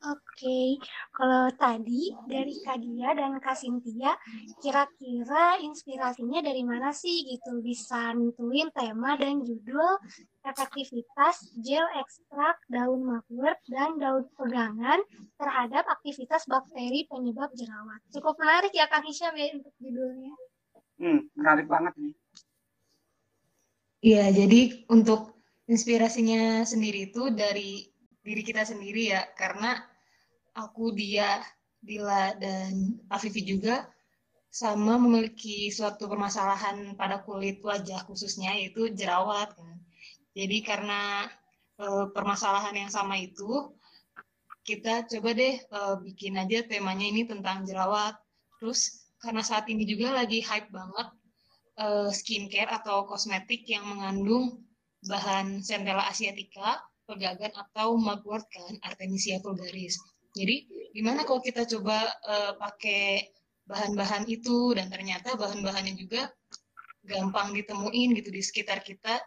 Oke, kalau tadi dari Kadia dan Kak Sintia, kira-kira inspirasinya dari mana sih gitu? Bisa nentuin tema dan judul efektivitas gel ekstrak daun mugwort dan daun pegangan terhadap aktivitas bakteri penyebab jerawat. Cukup menarik ya Kang Hisham ya untuk judulnya. Hmm, menarik banget nih. Iya, jadi untuk inspirasinya sendiri itu dari diri kita sendiri ya, karena aku, dia, Dila, dan Afifi juga sama memiliki suatu permasalahan pada kulit wajah khususnya yaitu jerawat kan. Jadi karena e, permasalahan yang sama itu kita coba deh e, bikin aja temanya ini tentang jerawat. Terus karena saat ini juga lagi hype banget e, skincare atau kosmetik yang mengandung bahan Centella asiatica, pegagan atau mugwort kan, Artemisia vulgaris. Jadi gimana kalau kita coba uh, pakai bahan-bahan itu dan ternyata bahan-bahannya juga gampang ditemuin gitu di sekitar kita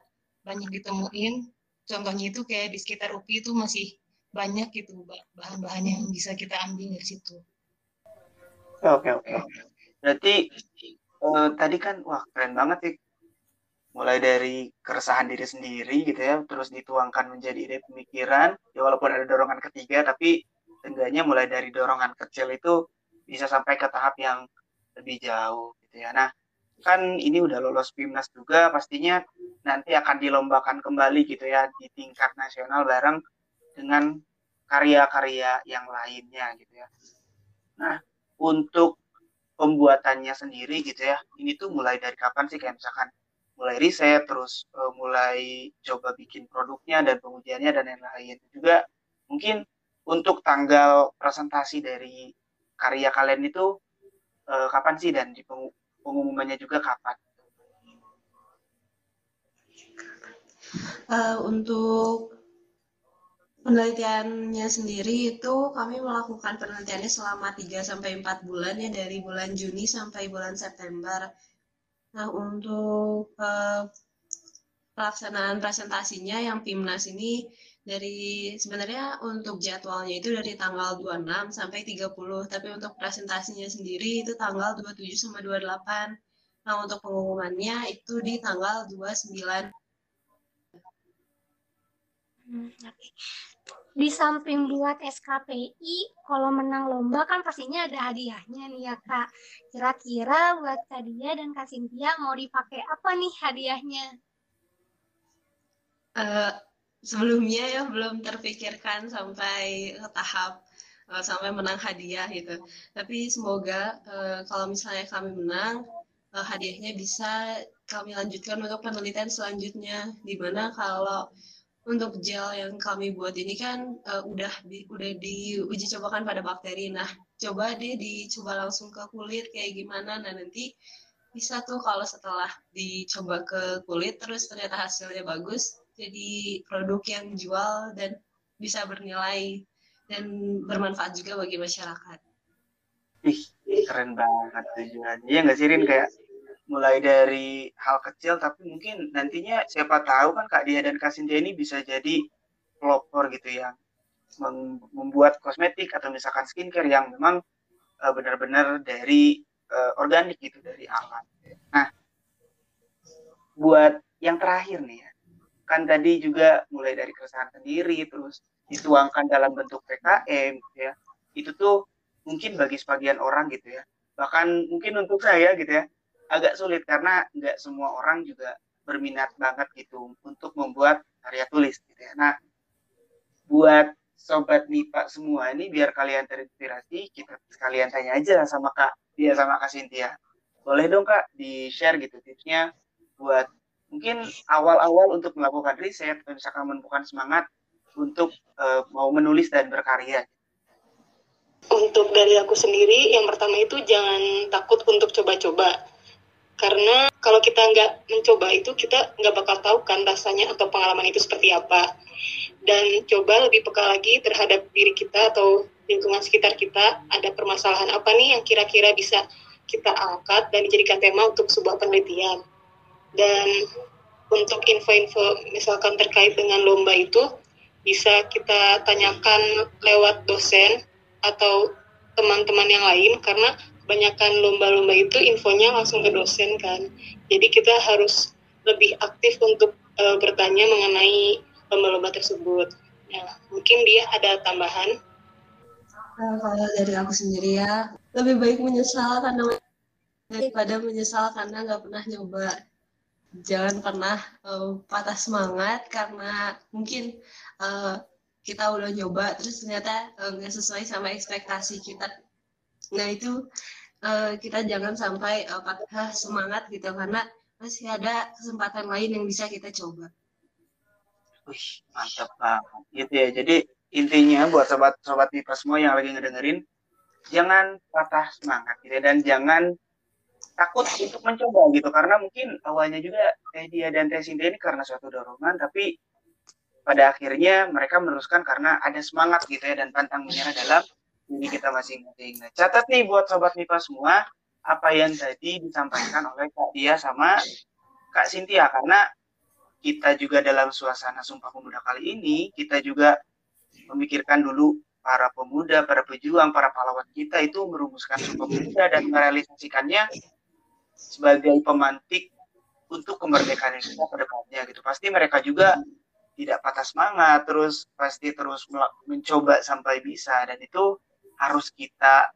banyak ditemuin. Contohnya itu kayak di sekitar UPI itu masih banyak gitu bahan-bahan yang bisa kita ambil dari situ. Oke oke. Berarti uh, tadi kan wah keren banget sih. Mulai dari keresahan diri sendiri gitu ya, terus dituangkan menjadi ide pemikiran. Ya walaupun ada dorongan ketiga, tapi seenggaknya mulai dari dorongan kecil itu bisa sampai ke tahap yang lebih jauh gitu ya. Nah, kan ini udah lolos PIMNAS juga pastinya nanti akan dilombakan kembali gitu ya di tingkat nasional bareng dengan karya-karya yang lainnya gitu ya. Nah, untuk pembuatannya sendiri gitu ya, ini tuh mulai dari kapan sih kayak misalkan mulai riset terus uh, mulai coba bikin produknya dan pengujiannya dan lain-lain juga mungkin untuk tanggal presentasi dari karya kalian itu uh, kapan sih dan di pengumumannya juga kapan? Uh, untuk penelitiannya sendiri itu kami melakukan penelitiannya selama 3 sampai 4 bulan ya dari bulan Juni sampai bulan September. Nah, untuk uh, pelaksanaan presentasinya yang PIMNAS ini dari sebenarnya untuk jadwalnya itu dari tanggal 26 sampai 30, tapi untuk presentasinya sendiri itu tanggal 27 sama 28. Nah, untuk pengumumannya itu di tanggal 29. Hmm, okay. Di samping buat SKPI, kalau menang lomba kan pastinya ada hadiahnya nih ya Kak. Kira-kira buat Kak Dia dan Kak Cynthia mau dipakai apa nih hadiahnya? Uh, sebelumnya ya belum terpikirkan sampai ke tahap uh, sampai menang hadiah gitu. Tapi semoga uh, kalau misalnya kami menang, uh, hadiahnya bisa kami lanjutkan untuk penelitian selanjutnya. Di mana kalau untuk gel yang kami buat ini kan uh, udah di, udah diuji cobakan pada bakteri. Nah, coba deh dicoba langsung ke kulit kayak gimana. Nah, nanti bisa tuh kalau setelah dicoba ke kulit terus ternyata hasilnya bagus, jadi produk yang jual dan bisa bernilai dan bermanfaat juga bagi masyarakat. Ih, keren banget tujuannya. Iya nggak sih Rin kayak mulai dari hal kecil tapi mungkin nantinya siapa tahu kan Kak Dia dan Kak Cynthia ini bisa jadi pelopor gitu yang membuat kosmetik atau misalkan skincare yang memang uh, benar-benar dari uh, organik gitu dari alam. Nah, buat yang terakhir nih ya, kan tadi juga mulai dari keresahan sendiri terus dituangkan dalam bentuk PKM ya. Itu tuh mungkin bagi sebagian orang gitu ya. Bahkan mungkin untuk saya gitu ya agak sulit karena nggak semua orang juga berminat banget gitu untuk membuat karya tulis gitu ya. Nah buat sobat MIPA semua ini biar kalian terinspirasi kita sekalian tanya aja sama kak dia sama kak Cynthia. Boleh dong kak di share gitu tipsnya buat mungkin awal-awal untuk melakukan riset misalkan menemukan semangat untuk uh, mau menulis dan berkarya. Untuk dari aku sendiri, yang pertama itu jangan takut untuk coba-coba. Karena kalau kita nggak mencoba itu, kita nggak bakal tahu kan rasanya atau pengalaman itu seperti apa. Dan coba lebih peka lagi terhadap diri kita atau lingkungan sekitar kita, ada permasalahan apa nih yang kira-kira bisa kita angkat dan dijadikan tema untuk sebuah penelitian dan untuk info-info misalkan terkait dengan lomba itu bisa kita tanyakan lewat dosen atau teman-teman yang lain karena banyakkan lomba-lomba itu infonya langsung ke dosen kan. Jadi kita harus lebih aktif untuk uh, bertanya mengenai lomba-lomba tersebut. Ya, mungkin dia ada tambahan. Nah, kalau dari aku sendiri ya, lebih baik menyesal karena daripada menyesal karena nggak pernah nyoba. Jangan pernah uh, patah semangat karena mungkin uh, kita udah nyoba terus ternyata nggak uh, sesuai sama ekspektasi kita. Nah itu uh, kita jangan sampai uh, patah semangat gitu karena masih ada kesempatan lain yang bisa kita coba. Wih, mantap banget gitu ya. Jadi intinya buat sobat-sobat pipa semua yang lagi ngedengerin, jangan patah semangat gitu ya. dan jangan takut untuk mencoba gitu karena mungkin awalnya juga Teh Dia dan Teh Sinta ini karena suatu dorongan tapi pada akhirnya mereka meneruskan karena ada semangat gitu ya dan pantang menyerah dalam diri kita masing-masing. Nah, catat nih buat sobat MIPA semua apa yang tadi disampaikan oleh Kak Dia sama Kak Sintia karena kita juga dalam suasana Sumpah Pemuda kali ini, kita juga memikirkan dulu para pemuda, para pejuang, para pahlawan kita itu merumuskan Sumpah Pemuda dan merealisasikannya sebagai pemantik untuk kemerdekaan Indonesia ke depannya gitu. Pasti mereka juga tidak patah semangat, terus pasti terus mencoba sampai bisa dan itu harus kita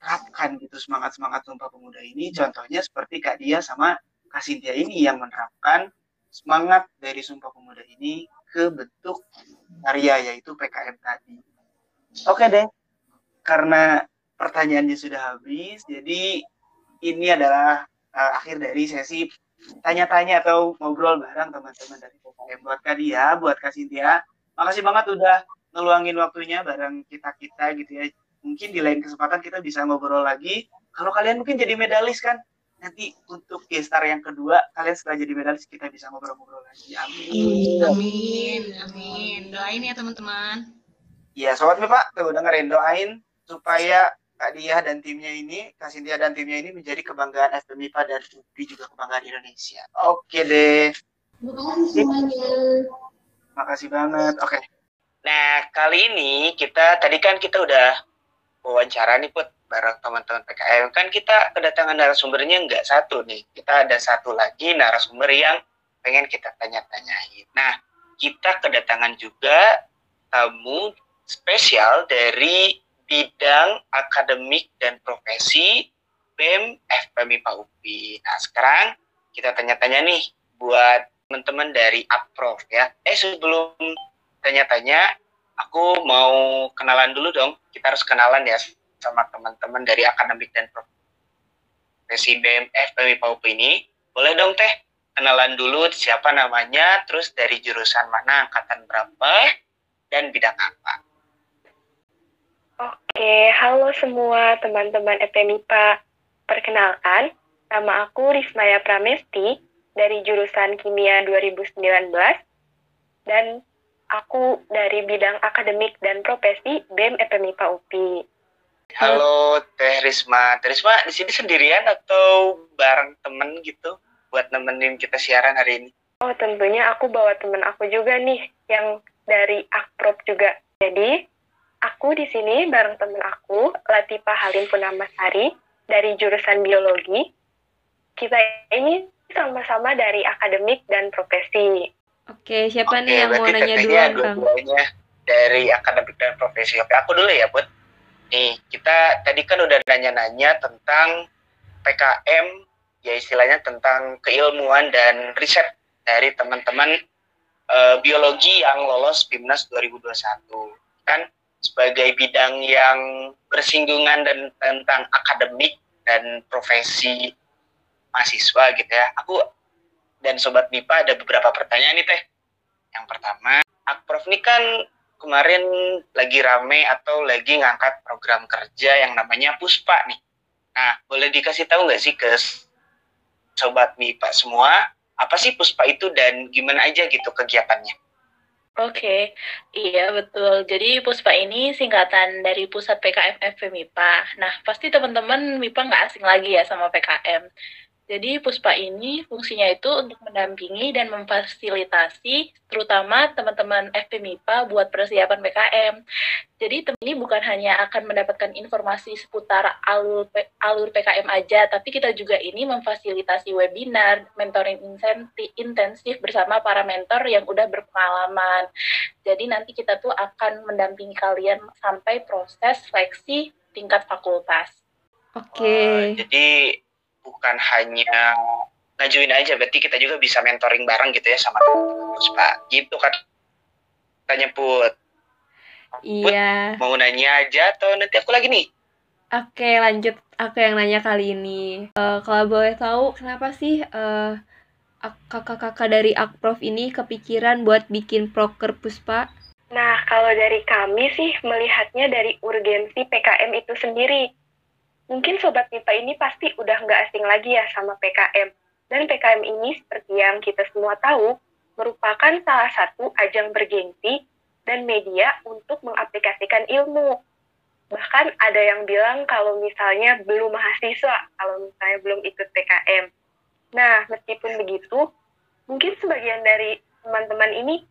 terapkan gitu semangat-semangat Sumpah Pemuda ini. Contohnya seperti Kak Dia sama Kak Sintia ini yang menerapkan semangat dari Sumpah Pemuda ini ke bentuk karya yaitu PKM tadi. Oke deh, karena pertanyaannya sudah habis, jadi ini adalah uh, akhir dari sesi tanya-tanya atau ngobrol bareng teman-teman dari PKM buat Kak Dia, buat Kak Sintia. Makasih banget udah ngeluangin waktunya bareng kita-kita gitu ya. Mungkin di lain kesempatan kita bisa ngobrol lagi. Kalau kalian mungkin jadi medalis kan, nanti untuk gestar yang kedua kalian setelah jadi medalis kita bisa ngobrol-ngobrol lagi amin amin amin doain ya teman-teman iya sobat pak tuh dengerin doain supaya Kak Dia dan timnya ini, Kak Cynthia dan timnya ini menjadi kebanggaan FPMIPA dan UPI juga kebanggaan Indonesia. Oke deh. Makasih semuanya. Makasih banget. Oke. Nah, kali ini kita, tadi kan kita udah wawancara nih, Put bareng teman-teman PKM kan kita kedatangan narasumbernya nggak satu nih kita ada satu lagi narasumber yang pengen kita tanya-tanyain nah kita kedatangan juga tamu spesial dari bidang akademik dan profesi BEM FPMI PAUPI nah sekarang kita tanya-tanya nih buat teman-teman dari APROF ya. Eh sebelum tanya-tanya aku mau kenalan dulu dong. Kita harus kenalan ya sama teman-teman dari akademik dan profesi BMF PMI PAUP ini, boleh dong Teh kenalan dulu siapa namanya, terus dari jurusan mana, angkatan berapa, dan bidang apa. Halo semua teman-teman FMIPA. Perkenalkan, nama aku Rismaya Pramesti dari jurusan Kimia 2019 dan aku dari bidang akademik dan profesi BEM FMIPA UPI. Halo Teh Risma. Teh Risma di sini sendirian atau bareng temen gitu buat nemenin kita siaran hari ini? Oh tentunya aku bawa temen aku juga nih yang dari Akprop juga. Jadi aku di sini bareng temen aku Latifa Halim Punamasari dari jurusan biologi. Kita ini sama-sama dari akademik dan profesi. Oke, siapa Oke, nih yang mau nanya duluan, Kang? Dari akademik dan profesi. Oke, aku dulu ya, Bud. Nih, kita tadi kan udah nanya-nanya tentang PKM, ya istilahnya tentang keilmuan dan riset dari teman-teman uh, biologi yang lolos PIMNAS 2021. Kan sebagai bidang yang bersinggungan dan tentang akademik dan profesi mahasiswa gitu ya. Aku dan Sobat MIPA ada beberapa pertanyaan nih Teh. Yang pertama, Akprof ini kan kemarin lagi rame atau lagi ngangkat program kerja yang namanya Puspa nih. Nah, boleh dikasih tahu nggak sih ke sobat MIPA semua, apa sih Puspa itu dan gimana aja gitu kegiatannya? Oke, okay. iya betul. Jadi Puspa ini singkatan dari Pusat PKM FP. Nah, pasti teman-teman MIPA nggak asing lagi ya sama PKM. Jadi Puspa ini fungsinya itu untuk mendampingi dan memfasilitasi terutama teman-teman FPMIPA buat persiapan PKM. Jadi teman ini bukan hanya akan mendapatkan informasi seputar alur, alur PKM aja, tapi kita juga ini memfasilitasi webinar, mentoring intensif bersama para mentor yang udah berpengalaman. Jadi nanti kita tuh akan mendampingi kalian sampai proses seleksi tingkat fakultas. Oke. Okay. Uh, jadi bukan hanya ngajuin aja, berarti kita juga bisa mentoring bareng gitu ya sama Puspa. Gitu kan tanya Put. Iya. Put, mau nanya aja atau nanti aku lagi nih? Oke, lanjut aku yang nanya kali ini. Uh, kalau boleh tahu, kenapa sih uh, kakak-kakak dari Akprof ini kepikiran buat bikin proker Puspa? Nah, kalau dari kami sih melihatnya dari urgensi PKM itu sendiri. Mungkin Sobat MIPA ini pasti udah nggak asing lagi ya sama PKM. Dan PKM ini seperti yang kita semua tahu, merupakan salah satu ajang bergengsi dan media untuk mengaplikasikan ilmu. Bahkan ada yang bilang kalau misalnya belum mahasiswa, kalau misalnya belum ikut PKM. Nah, meskipun begitu, mungkin sebagian dari teman-teman ini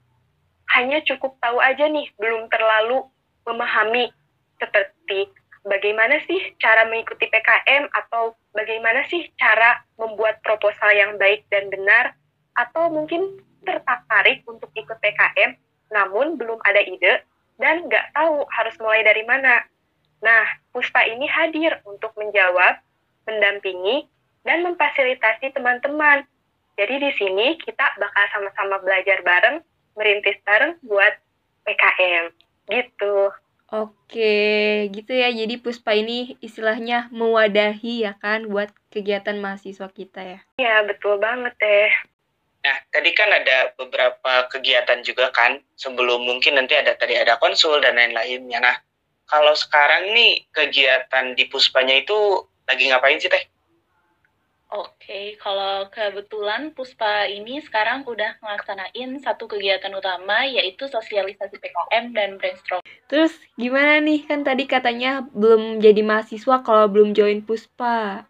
hanya cukup tahu aja nih, belum terlalu memahami seperti bagaimana sih cara mengikuti PKM atau bagaimana sih cara membuat proposal yang baik dan benar atau mungkin tertarik untuk ikut PKM namun belum ada ide dan nggak tahu harus mulai dari mana. Nah, Puspa ini hadir untuk menjawab, mendampingi, dan memfasilitasi teman-teman. Jadi di sini kita bakal sama-sama belajar bareng merintis bareng buat PKM gitu. Oke, gitu ya. Jadi Puspa ini istilahnya mewadahi ya kan buat kegiatan mahasiswa kita ya. Iya, betul banget deh. Nah, tadi kan ada beberapa kegiatan juga kan sebelum mungkin nanti ada tadi ada konsul dan lain-lainnya. Nah, kalau sekarang nih kegiatan di Puspanya itu lagi ngapain sih Teh? Oke, kalau kebetulan Puspa ini sekarang udah ngelaksanain satu kegiatan utama yaitu sosialisasi PKM dan brainstorm. Terus gimana nih kan tadi katanya belum jadi mahasiswa kalau belum join Puspa.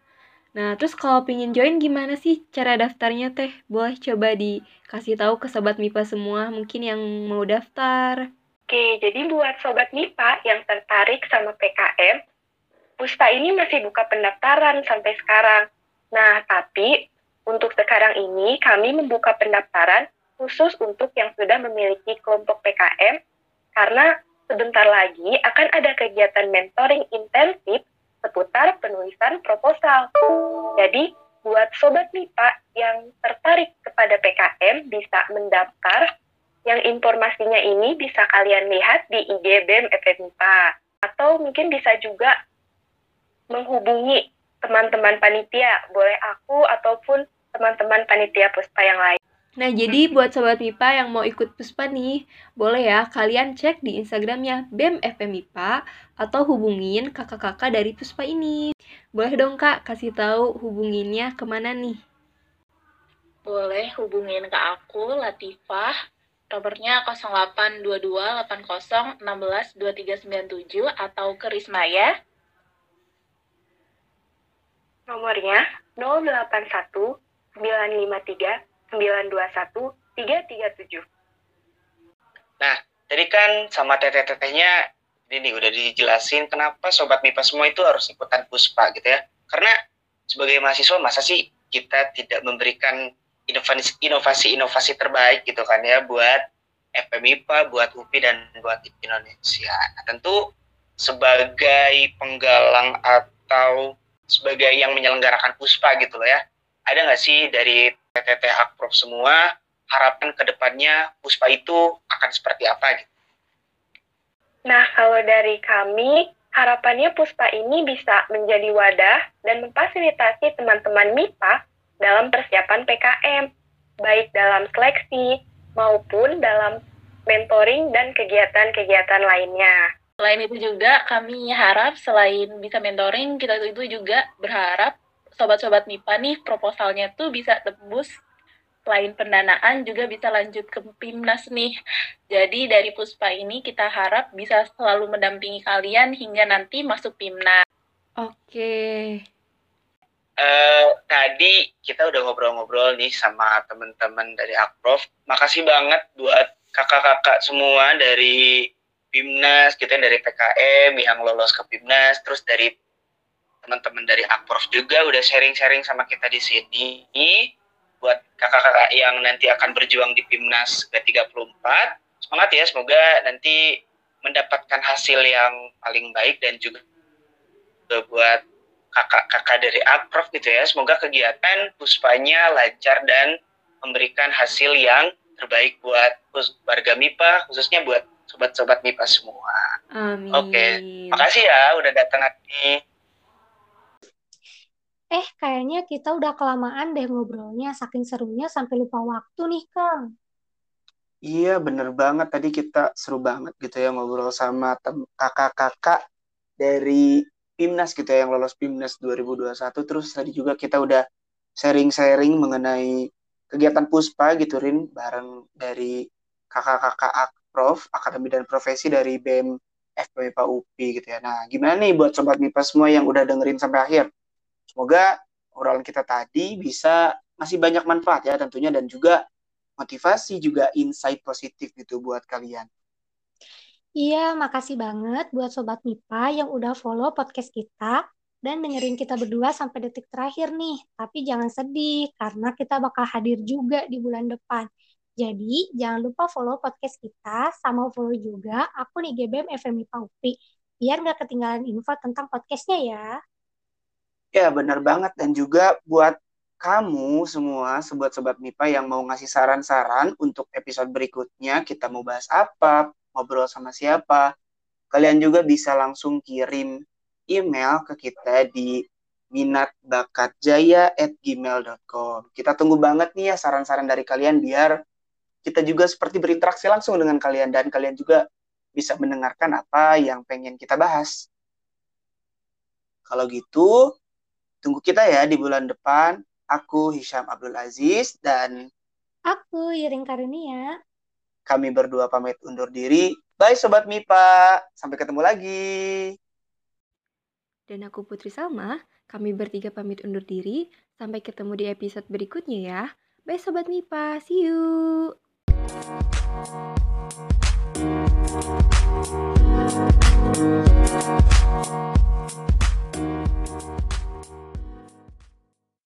Nah, terus kalau pingin join gimana sih cara daftarnya teh? Boleh coba dikasih tahu ke sobat MIPA semua mungkin yang mau daftar. Oke, jadi buat sobat MIPA yang tertarik sama PKM, Puspa ini masih buka pendaftaran sampai sekarang Nah, tapi untuk sekarang ini kami membuka pendaftaran khusus untuk yang sudah memiliki kelompok PKM karena sebentar lagi akan ada kegiatan mentoring intensif seputar penulisan proposal. Jadi, buat sobat MIPA yang tertarik kepada PKM bisa mendaftar. Yang informasinya ini bisa kalian lihat di IG BEM FMIPA. Atau mungkin bisa juga menghubungi teman-teman panitia, boleh aku ataupun teman-teman panitia puspa yang lain. Nah, jadi buat sobat MIPA yang mau ikut puspa nih, boleh ya kalian cek di Instagramnya BEM FMIPA atau hubungin kakak-kakak dari puspa ini. Boleh dong kak, kasih tahu hubunginnya ke mana nih? Boleh hubungin ke aku, Latifah, nomornya 082280162397 atau ke Rismaya Nomornya 081 953 921 337. Nah, tadi kan sama teteh-tetehnya ini udah dijelasin kenapa sobat MIPA semua itu harus ikutan puspa gitu ya. Karena sebagai mahasiswa masa sih kita tidak memberikan inovasi-inovasi terbaik gitu kan ya buat FMIPA, buat UPI dan buat Indonesia. Nah, tentu sebagai penggalang atau sebagai yang menyelenggarakan puspa gitu loh ya. Ada nggak sih dari TTT Akprov semua harapan ke depannya puspa itu akan seperti apa gitu? Nah, kalau dari kami, harapannya puspa ini bisa menjadi wadah dan memfasilitasi teman-teman MIPA dalam persiapan PKM, baik dalam seleksi maupun dalam mentoring dan kegiatan-kegiatan lainnya. Selain itu juga kami harap selain bisa mentoring, kita itu juga berharap sobat-sobat MIPA nih proposalnya tuh bisa tembus selain pendanaan juga bisa lanjut ke PIMNAS nih. Jadi dari Puspa ini kita harap bisa selalu mendampingi kalian hingga nanti masuk PIMNAS. Oke. uh, tadi kita udah ngobrol-ngobrol nih sama teman-teman dari Akprof. Makasih banget buat kakak-kakak semua dari Bimnas, kita gitu, dari PKM yang lolos ke Bimnas, terus dari teman-teman dari Akprof juga udah sharing-sharing sama kita di sini. Buat kakak-kakak yang nanti akan berjuang di Bimnas ke-34, semangat ya, semoga nanti mendapatkan hasil yang paling baik dan juga buat kakak-kakak dari Akprof gitu ya. Semoga kegiatan puspanya lancar dan memberikan hasil yang terbaik buat warga MIPA, khususnya buat sobat-sobat MIPA semua. Amin. Oke, makasih ya udah datang hari Eh, kayaknya kita udah kelamaan deh ngobrolnya, saking serunya sampai lupa waktu nih, Kang. Iya, bener banget. Tadi kita seru banget gitu ya ngobrol sama kakak-kakak dari Pimnas gitu ya, yang lolos Pimnas 2021. Terus tadi juga kita udah sharing-sharing mengenai kegiatan Puspa gitu Rin bareng dari kakak-kakak Akprof, Akademi dan Profesi dari BEM FPMIPA UPI gitu ya. Nah, gimana nih buat sobat MIPA semua yang udah dengerin sampai akhir? Semoga obrolan kita tadi bisa masih banyak manfaat ya tentunya dan juga motivasi juga insight positif gitu buat kalian. Iya, makasih banget buat Sobat MIPA yang udah follow podcast kita dan dengerin kita berdua sampai detik terakhir nih. Tapi jangan sedih, karena kita bakal hadir juga di bulan depan. Jadi, jangan lupa follow podcast kita, sama follow juga aku nih GBM FM MIPA UPI, biar nggak ketinggalan info tentang podcastnya ya. Ya, benar banget. Dan juga buat kamu semua, sobat-sobat MIPA yang mau ngasih saran-saran untuk episode berikutnya, kita mau bahas apa, ngobrol sama siapa, kalian juga bisa langsung kirim email ke kita di minatbakatjaya@gmail.com. Kita tunggu banget nih ya saran-saran dari kalian biar kita juga seperti berinteraksi langsung dengan kalian dan kalian juga bisa mendengarkan apa yang pengen kita bahas. Kalau gitu, tunggu kita ya di bulan depan. Aku Hisham Abdul Aziz dan aku Iring Karunia. Kami berdua pamit undur diri. Bye Sobat MIPA. Sampai ketemu lagi. Dan aku Putri Salma. Kami bertiga pamit undur diri. Sampai ketemu di episode berikutnya ya. Bye Sobat MIPA. See you. Thank you.